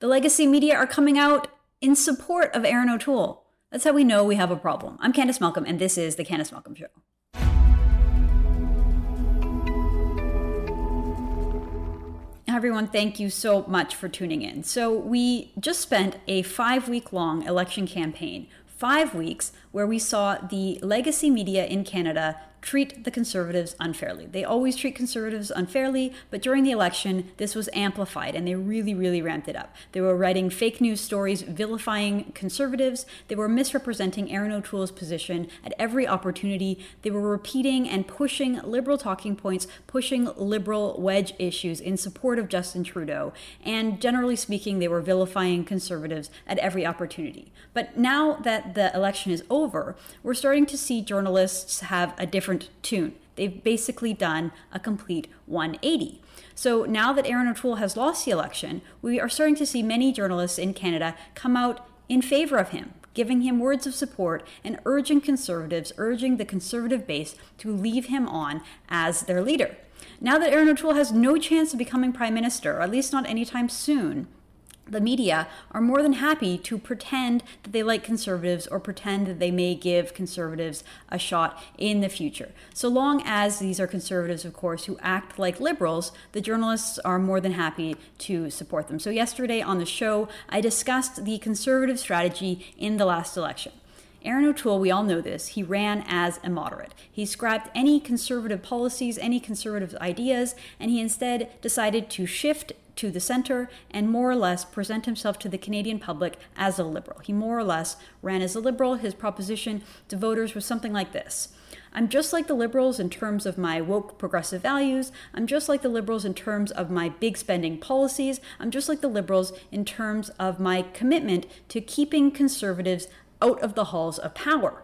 The legacy media are coming out in support of Erin O'Toole. That's how we know we have a problem. I'm Candice Malcolm, and this is The Candice Malcolm Show. everyone, thank you so much for tuning in. So, we just spent a five week long election campaign, five weeks where we saw the legacy media in Canada treat the conservatives unfairly. They always treat conservatives unfairly, but during the election, this was amplified and they really, really ramped it up. They were writing fake news stories vilifying conservatives. They were misrepresenting Erin O'Toole's position at every opportunity. They were repeating and pushing liberal talking points, pushing liberal wedge issues in support of Justin Trudeau. And generally speaking, they were vilifying conservatives at every opportunity. But now that the election is over, we're starting to see journalists have a different different tune. They've basically done a complete 180. So now that Erin O'Toole has lost the election, we are starting to see many journalists in Canada come out in favor of him, giving him words of support and urging conservatives, urging the conservative base to leave him on as their leader. Now that Erin O'Toole has no chance of becoming prime minister, or at least not anytime soon, the media are more than happy to pretend that they like conservatives or pretend that they may give conservatives a shot in the future. So long as these are conservatives, of course, who act like liberals, the journalists are more than happy to support them. So, yesterday on the show, I discussed the conservative strategy in the last election. Erin O'Toole, we all know this, he ran as a moderate. He scrapped any conservative policies, any conservative ideas, and he instead decided to shift to the center and more or less present himself to the Canadian public as a liberal. He more or less ran as a liberal. His proposition to voters was something like this. I'm just like the liberals in terms of my woke progressive values. I'm just like the liberals in terms of my big spending policies. I'm just like the liberals in terms of my commitment to keeping conservatives out of the halls of power.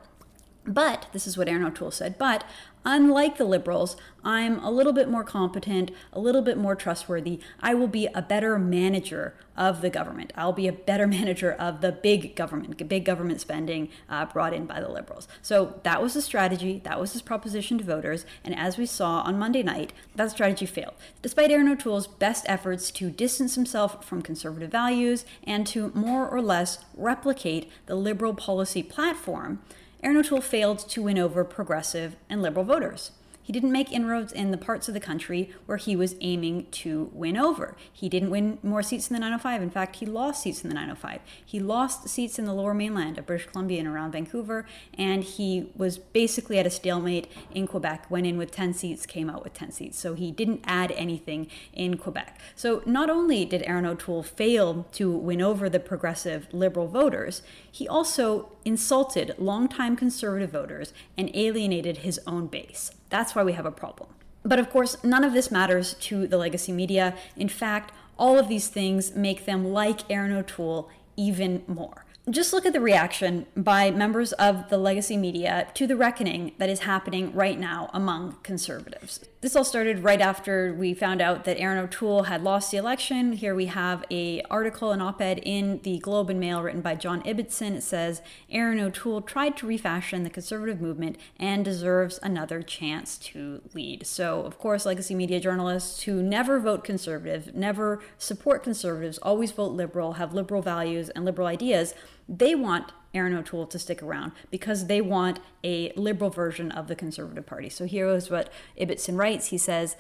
But, this is what Erin O'Toole said, but unlike the liberals, I'm a little bit more competent, a little bit more trustworthy. I will be a better manager of the government. I'll be a better manager of the big government, big government spending uh, brought in by the liberals. So that was the strategy, that was his proposition to voters, and as we saw on Monday night, that strategy failed. Despite Erin O'Toole's best efforts to distance himself from conservative values and to more or less replicate the liberal policy platform, Erin O'Toole failed to win over progressive and liberal voters. He didn't make inroads in the parts of the country where he was aiming to win over. He didn't win more seats in the 905. In fact, he lost seats in the 905. He lost seats in the lower mainland of British Columbia and around Vancouver, and he was basically at a stalemate in Quebec. Went in with 10 seats, came out with 10 seats. So he didn't add anything in Quebec. So not only did Erin O'Toole fail to win over the progressive liberal voters, he also insulted longtime conservative voters and alienated his own base. That's why we have a problem. But of course, none of this matters to the legacy media. In fact, all of these things make them like Erin O'Toole even more. Just look at the reaction by members of the legacy media to the reckoning that is happening right now among conservatives. This all started right after we found out that Erin O'Toole had lost the election. Here we have a article, an op-ed in the Globe and Mail written by John Ibbitson. It says Erin O'Toole tried to refashion the conservative movement and deserves another chance to lead. So, of course, legacy media journalists who never vote conservative, never support conservatives, always vote liberal, have liberal values and liberal ideas, they want Erin O'Toole to stick around because they want a liberal version of the Conservative Party. So here is what Ibbitson writes. He says,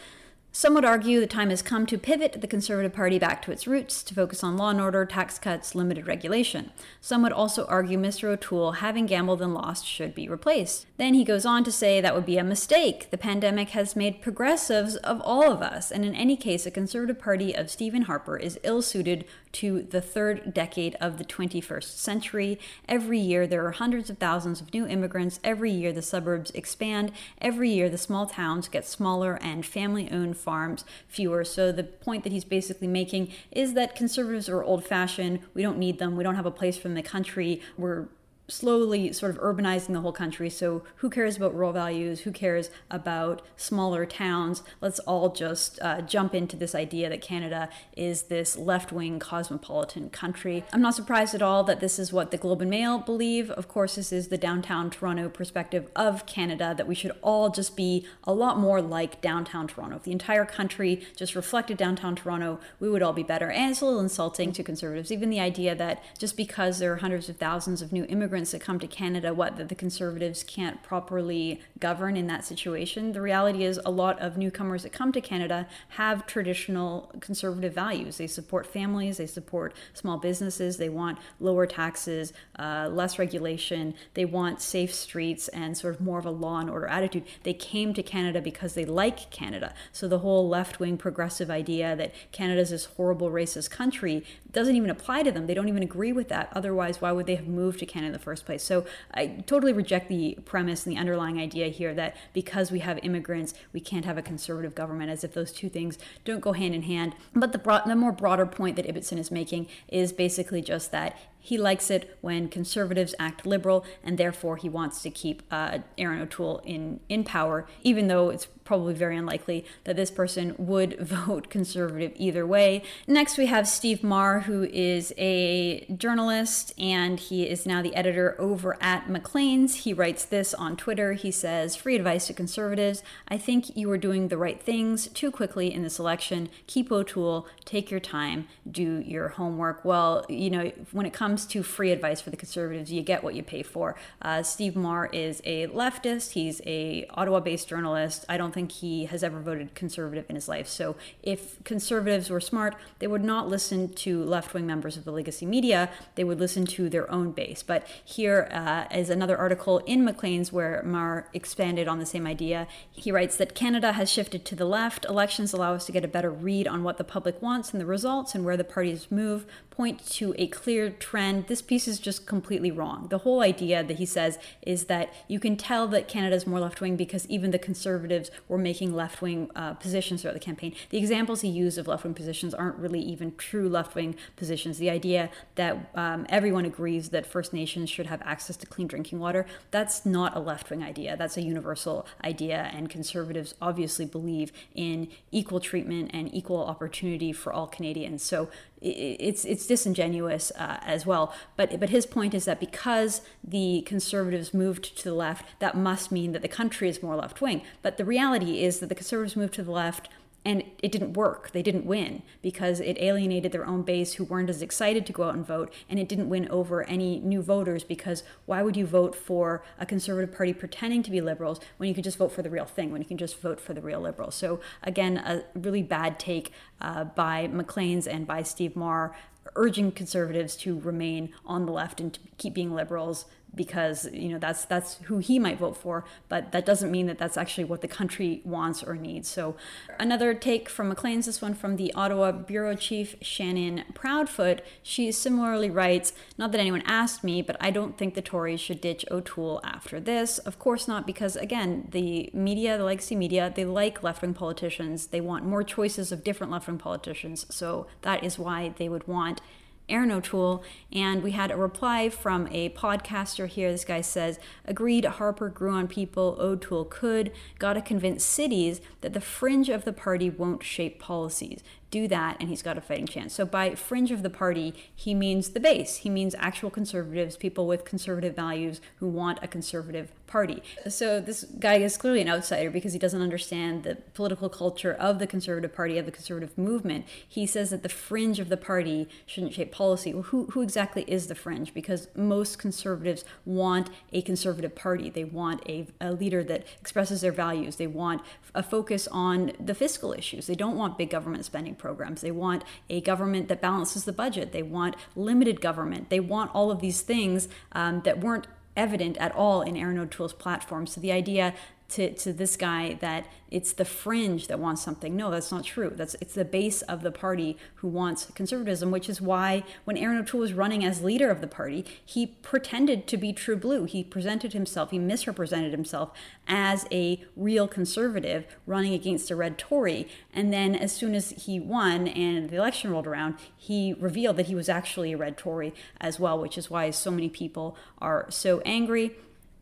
some would argue the time has come to pivot the Conservative Party back to its roots, to focus on law and order, tax cuts, limited regulation. Some would also argue Mr. O'Toole, having gambled and lost, should be replaced. Then he goes on to say that would be a mistake. The pandemic has made progressives of all of us, and in any case, a Conservative Party of Stephen Harper is ill suited to the third decade of the 21st century. Every year, there are hundreds of thousands of new immigrants. Every year, the suburbs expand. Every year, the small towns get smaller and family owned farms fewer. So, the point that he's basically making is that conservatives are old fashioned. We don't need them. We don't have a place them in the country. We're slowly sort of urbanizing the whole country. So, who cares about rural values? Who cares about smaller towns? Let's all just uh, jump into this idea that Canada is this left wing cosmopolitan country. I'm not surprised at all that this is what the Globe and Mail believe. Of course, this is the downtown Toronto perspective of Canada, that we should all just be a lot more like downtown Toronto. If the entire country just reflected downtown Toronto, we would all be better. And it's a little insulting to conservatives, even the idea that just because there are hundreds of thousands of new immigrants immigrants that come to Canada, what, that the Conservatives can't properly govern in that situation. The reality is, a lot of newcomers that come to Canada have traditional Conservative values. They support families, they support small businesses, they want lower taxes, uh, less regulation, they want safe streets, and sort of more of a law and order attitude. They came to Canada because they like Canada. So the whole left wing progressive idea that Canada is this horrible racist country doesn't even apply to them. They don't even agree with that. Otherwise, why would they have moved to Canada first place. So I totally reject the premise and the underlying idea here that because we have immigrants, we can't have a conservative government, as if those two things don't go hand in hand. But the, the more broader point that Ibbitson is making is basically just that he likes it when conservatives act liberal, and therefore he wants to keep uh, Erin O'Toole in, in power, even though it's probably very unlikely that this person would vote conservative either way. Next, we have Steve Maher, who is a journalist and he is now the editor over at Maclean's. He writes this on Twitter. He says, Free advice to conservatives. I think you are doing the right things too quickly in this election. Keep O'Toole, take your time, do your homework. Well, you know, when it comes comes to free advice for the conservatives, you get what you pay for. Uh, Steve Maher is a leftist. He's a Ottawa-based journalist. I don't think he has ever voted conservative in his life. So if conservatives were smart, they would not listen to left-wing members of the legacy media. They would listen to their own base. But here uh, is another article in Maclean's where Maher expanded on the same idea. He writes that Canada has shifted to the left. Elections allow us to get a better read on what the public wants and the results and where the parties move point to a clear trend. And this piece is just completely wrong. The whole idea that he says is that you can tell that Canada is more left wing because even the conservatives were making left wing uh, positions throughout the campaign. The examples he used of left wing positions aren't really even true left wing positions. The idea that um, everyone agrees that First Nations should have access to clean drinking water, that's not a left wing idea. That's a universal idea, and conservatives obviously believe in equal treatment and equal opportunity for all Canadians. So it's it's disingenuous uh, as well. But but his point is that because the conservatives moved to the left, that must mean that the country is more left wing. But the reality is that the conservatives moved to the left and it didn't work. They didn't win because it alienated their own base who weren't as excited to go out and vote, and it didn't win over any new voters because why would you vote for a conservative party pretending to be liberals when you could just vote for the real thing, when you can just vote for the real liberals? So, again, a really bad take uh, by Maclean's and by Steve Maher urging conservatives to remain on the left and to keep being liberals because you know that's that's who he might vote for but that doesn't mean that that's actually what the country wants or needs. So another take from maclean's this one from the ottawa bureau chief shannon proudfoot. She similarly writes not that anyone asked me but i don't think the tories should ditch o'toole after this. Of course not because again the media the legacy media they like left-wing politicians. They want more choices of different left-wing politicians. So that is why they would want Erin O'Toole, and we had a reply from a podcaster here. This guy says, Agreed, Harper grew on people, O'Toole could. Gotta convince cities that the fringe of the party won't shape policies do that and he's got a fighting chance. So by fringe of the party, he means the base. He means actual conservatives, people with conservative values who want a conservative party. So this guy is clearly an outsider because he doesn't understand the political culture of the conservative party, of the conservative movement. He says that the fringe of the party shouldn't shape policy. Well, who, who exactly is the fringe? Because most conservatives want a conservative party. They want a, a leader that expresses their values. They want a focus on the fiscal issues. They don't want big government spending programs. They want a government that balances the budget. They want limited government. They want all of these things um, that weren't evident at all in Erin O'Toole's platform. So the idea to, to this guy that it's the fringe that wants something. No, that's not true. That's it's the base of the party who wants conservatism, which is why when Erin O'Toole was running as leader of the party, he pretended to be true blue. He presented himself, he misrepresented himself as a real conservative running against a red Tory. And then as soon as he won and the election rolled around, he revealed that he was actually a red Tory as well, which is why so many people are so angry.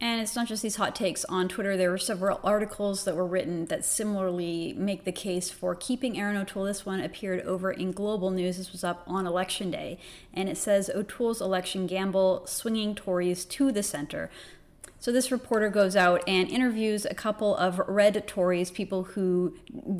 And it's not just these hot takes on Twitter. There were several articles that were written that similarly make the case for keeping Erin O'Toole. This one appeared over in Global News. This was up on election day. And it says O'Toole's election gamble swinging Tories to the center. So this reporter goes out and interviews a couple of red Tories, people who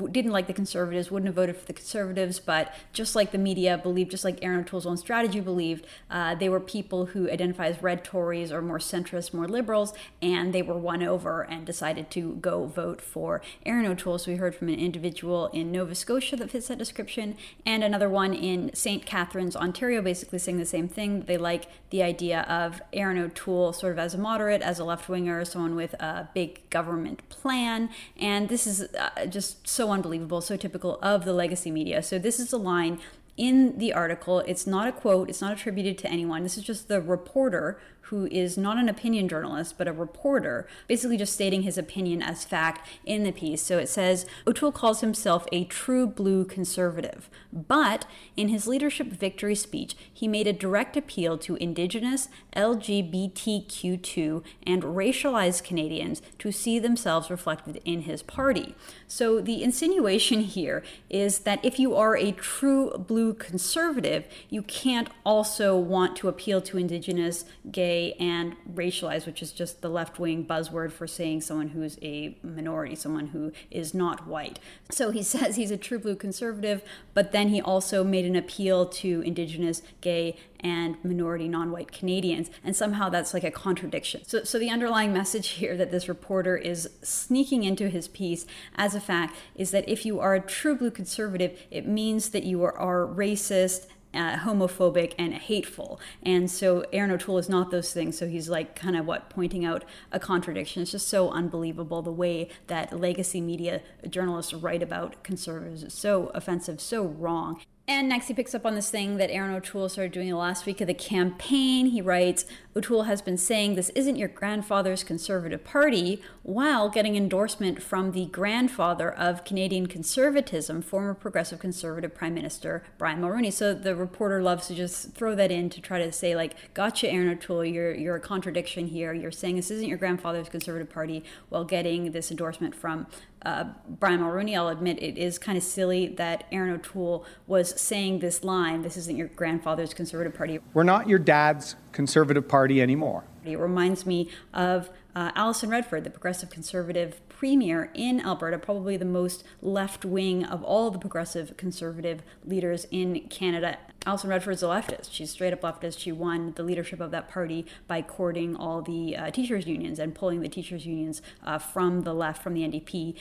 didn't like the conservatives, wouldn't have voted for the conservatives, but just like the media believed, just like Erin O'Toole's own strategy believed, uh, they were people who identify as red Tories or more centrist, more liberals, and they were won over and decided to go vote for Erin O'Toole. So we heard from an individual in Nova Scotia that fits that description, and another one in St. Catharines, Ontario, basically saying the same thing. They like the idea of Erin O'Toole sort of as a moderate, as a left winger, someone with a big government plan. And this is uh, just so unbelievable, so typical of the legacy media. So, this is a line in the article. It's not a quote, it's not attributed to anyone. This is just the reporter who is not an opinion journalist, but a reporter, basically just stating his opinion as fact in the piece. So it says O'Toole calls himself a true blue conservative, but in his leadership victory speech, he made a direct appeal to Indigenous, LGBTQ2, and racialized Canadians to see themselves reflected in his party. So the insinuation here is that if you are a true blue conservative, you can't also want to appeal to Indigenous, gay, and racialized, which is just the left wing buzzword for saying someone who's a minority, someone who is not white. So he says he's a true blue conservative, but then he also made an appeal to Indigenous, gay, and minority non white Canadians. And somehow that's like a contradiction. So, so the underlying message here that this reporter is sneaking into his piece as a fact is that if you are a true blue conservative, it means that you are, are racist uh, homophobic and hateful. And so Erin O'Toole is not those things. So he's like kind of what pointing out a contradiction. It's just so unbelievable the way that legacy media journalists write about conservatives. It's so offensive, so wrong. And next, he picks up on this thing that Erin O'Toole started doing the last week of the campaign. He writes O'Toole has been saying this isn't your grandfather's Conservative Party while getting endorsement from the grandfather of Canadian conservatism, former Progressive Conservative Prime Minister Brian Mulroney. So the reporter loves to just throw that in to try to say, like, gotcha, Erin O'Toole, you're, you're a contradiction here. You're saying this isn't your grandfather's Conservative Party while getting this endorsement from uh, Brian Mulroney. I'll admit it is kind of silly that Erin O'Toole was saying this line this isn't your grandfather's Conservative Party. We're not your dad's Conservative Party anymore. It reminds me of uh, Alison Redford, the progressive conservative premier in Alberta, probably the most left wing of all the progressive conservative leaders in Canada. Alison Redford's a leftist. She's straight up leftist. She won the leadership of that party by courting all the uh, teachers' unions and pulling the teachers' unions uh, from the left, from the NDP,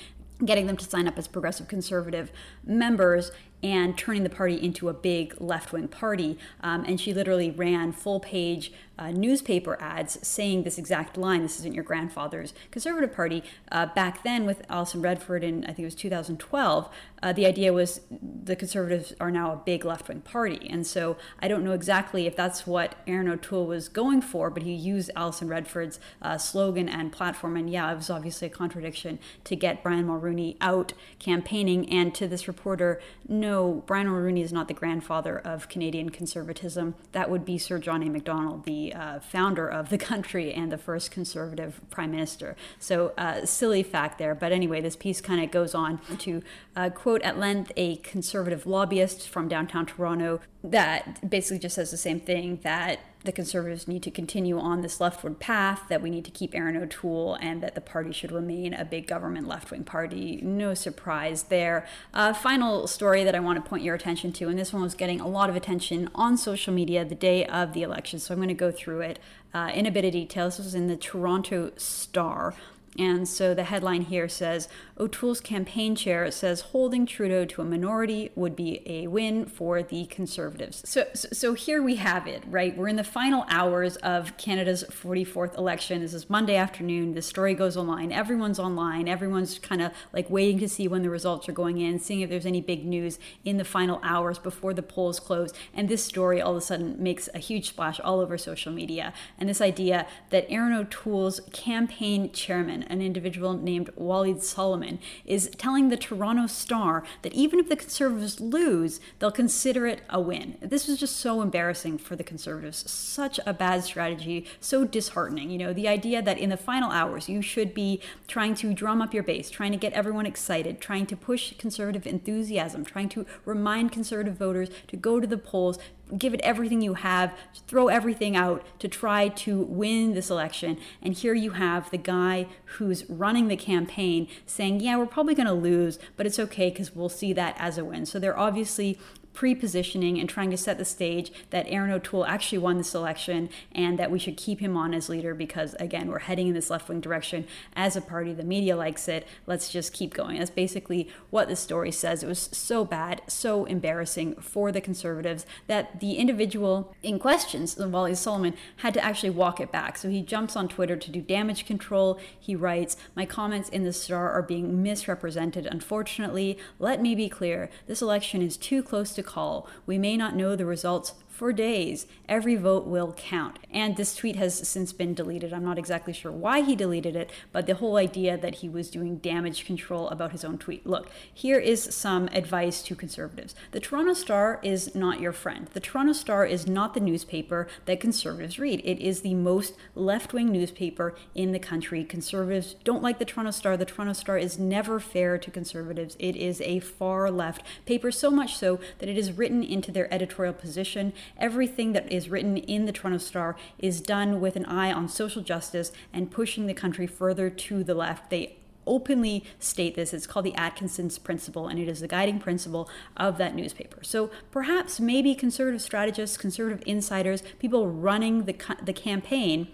getting them to sign up as progressive conservative members and turning the party into a big left wing party. Um, and she literally ran full page uh, newspaper ads saying this exact line this isn't your grandfather's conservative party. Uh, back then with alison redford in i think it was 2012 uh, the idea was the conservatives are now a big left-wing party. And so i don't know exactly if that's what erin o'toole was going for but he used alison redford's uh, slogan and platform. And yeah it was obviously a contradiction to get brian mulroney out campaigning. And to this reporter no brian mulroney is not the grandfather of canadian conservatism. That would be sir john a. Macdonald the uh, founder of the country and the first conservative prime minister. So, uh, silly fact there. But anyway, this piece kind of goes on to uh, quote at length a conservative lobbyist from downtown Toronto that basically just says the same thing that the conservatives need to continue on this leftward path, that we need to keep Erin O'Toole, and that the party should remain a big government left wing party. No surprise there. Uh, final story that I want to point your attention to, and this one was getting a lot of attention on social media the day of the election, so I'm going to go through it uh, in a bit of detail. This was in the Toronto Star. And so the headline here says O'Toole's campaign chair says holding Trudeau to a minority would be a win for the Conservatives. So, so here we have it, right? We're in the final hours of Canada's 44th election. This is Monday afternoon. The story goes online. Everyone's online. Everyone's kind of like waiting to see when the results are going in, seeing if there's any big news in the final hours before the polls close. And this story all of a sudden makes a huge splash all over social media. And this idea that Erin O'Toole's campaign chairman, an individual named Walied Soliman, is telling the Toronto Star that even if the Conservatives lose, they'll consider it a win. This was just so embarrassing for the Conservatives. Such a bad strategy, so disheartening. You know, the idea that in the final hours you should be trying to drum up your base, trying to get everyone excited, trying to push conservative enthusiasm, trying to remind conservative voters to go to the polls, give it everything you have, throw everything out to try to win this election. And here you have the guy who's running the campaign saying, Yeah, we're probably going to lose, but it's okay because we'll see that as a win. So they're obviously pre-positioning and trying to set the stage that Erin O'Toole actually won this election and that we should keep him on as leader because again we're heading in this left-wing direction. As a party the media likes it. Let's just keep going. That's basically what the story says. It was so bad so embarrassing for the conservatives that the individual in question Wally Soliman had to actually walk it back. So he jumps on Twitter to do damage control. He writes my comments in the star are being misrepresented. Unfortunately let me be clear. This election is too close to call. We may not know the results for days. Every vote will count. And this tweet has since been deleted. I'm not exactly sure why he deleted it, but the whole idea that he was doing damage control about his own tweet. Look, here is some advice to conservatives. The Toronto Star is not your friend. The Toronto Star is not the newspaper that conservatives read. It is the most left wing newspaper in the country. Conservatives don't like the Toronto Star. The Toronto Star is never fair to conservatives. It is a far left paper, so much so that it is written into their editorial position Everything that is written in the Toronto Star is done with an eye on social justice and pushing the country further to the left. They openly state this. It's called the Atkinson's Principle, and it is the guiding principle of that newspaper. So perhaps maybe conservative strategists, conservative insiders, people running the, the campaign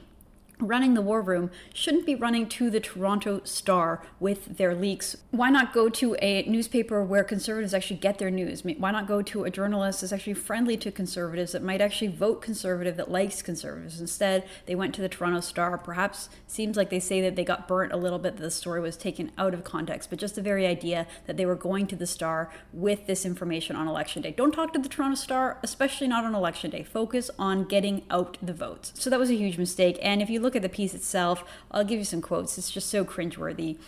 running the war room shouldn't be running to the Toronto Star with their leaks. Why not go to a newspaper where conservatives actually get their news? Why not go to a journalist that's actually friendly to conservatives that might actually vote conservative that likes conservatives? Instead, they went to the Toronto Star. Perhaps seems like they say that they got burnt a little bit that the story was taken out of context, but just the very idea that they were going to the Star with this information on election day. Don't talk to the Toronto Star, especially not on election day. Focus on getting out the votes. So that was a huge mistake. And if you look look at the piece itself, I'll give you some quotes. It's just so cringeworthy.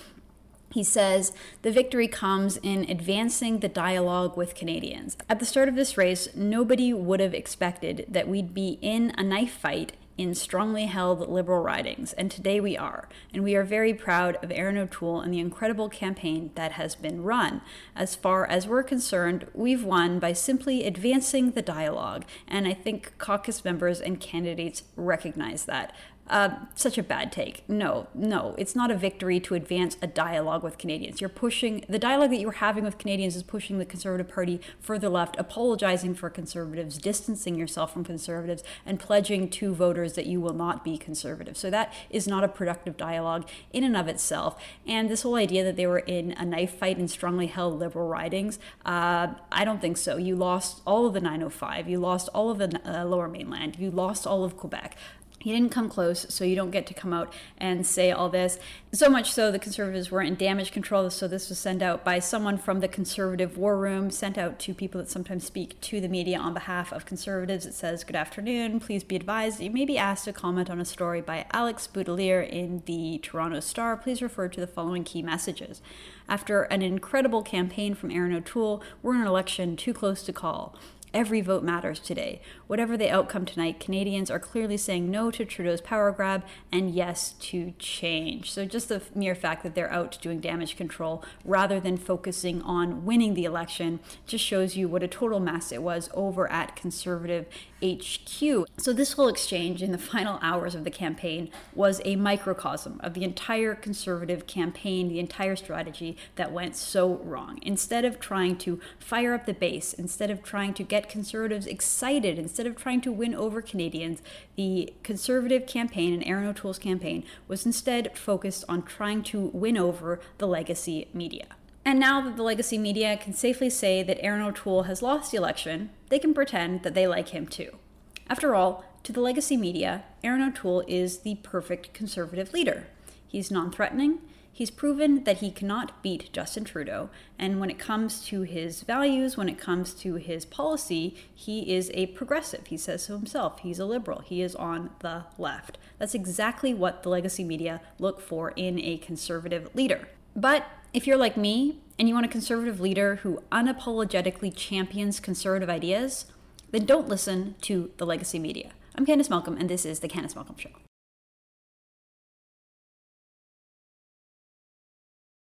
He says, the victory comes in advancing the dialogue with Canadians. At the start of this race, nobody would have expected that we'd be in a knife fight in strongly held liberal ridings, and today we are. And we are very proud of Erin O'Toole and the incredible campaign that has been run. As far as we're concerned, we've won by simply advancing the dialogue, and I think caucus members and candidates recognize that. Uh, such a bad take. No, no, it's not a victory to advance a dialogue with Canadians. You're pushing the dialogue that you're having with Canadians is pushing the Conservative Party further left, apologizing for conservatives, distancing yourself from conservatives, and pledging to voters that you will not be conservative. So that is not a productive dialogue in and of itself. And this whole idea that they were in a knife fight in strongly held liberal ridings, uh, I don't think so. You lost all of the 905, you lost all of the uh, Lower Mainland, you lost all of Quebec. He didn't come close, so you don't get to come out and say all this. So much so, the conservatives were in damage control. So this was sent out by someone from the conservative war room, sent out to people that sometimes speak to the media on behalf of conservatives. It says, "Good afternoon. Please be advised you may be asked to comment on a story by Alex Boutilier in the Toronto Star. Please refer to the following key messages." After an incredible campaign from Erin O'Toole, we're in an election too close to call. Every vote matters today. Whatever the outcome tonight, Canadians are clearly saying no to Trudeau's power grab and yes to change. So, just the mere fact that they're out doing damage control rather than focusing on winning the election just shows you what a total mess it was over at Conservative HQ. So, this whole exchange in the final hours of the campaign was a microcosm of the entire conservative campaign, the entire strategy that went so wrong. Instead of trying to fire up the base, instead of trying to get conservatives excited, instead of trying to win over Canadians, the conservative campaign and Erin O'Toole's campaign was instead focused on trying to win over the legacy media. And now that the legacy media can safely say that Erin O'Toole has lost the election, they can pretend that they like him too. After all, to the legacy media, Erin O'Toole is the perfect conservative leader. He's non threatening, he's proven that he cannot beat Justin Trudeau, and when it comes to his values, when it comes to his policy, he is a progressive. He says so himself. He's a liberal. He is on the left. That's exactly what the legacy media look for in a conservative leader. But if you're like me and you want a conservative leader who unapologetically champions conservative ideas, then don't listen to the legacy media. I'm Candice Malcolm, and this is The Candice Malcolm Show.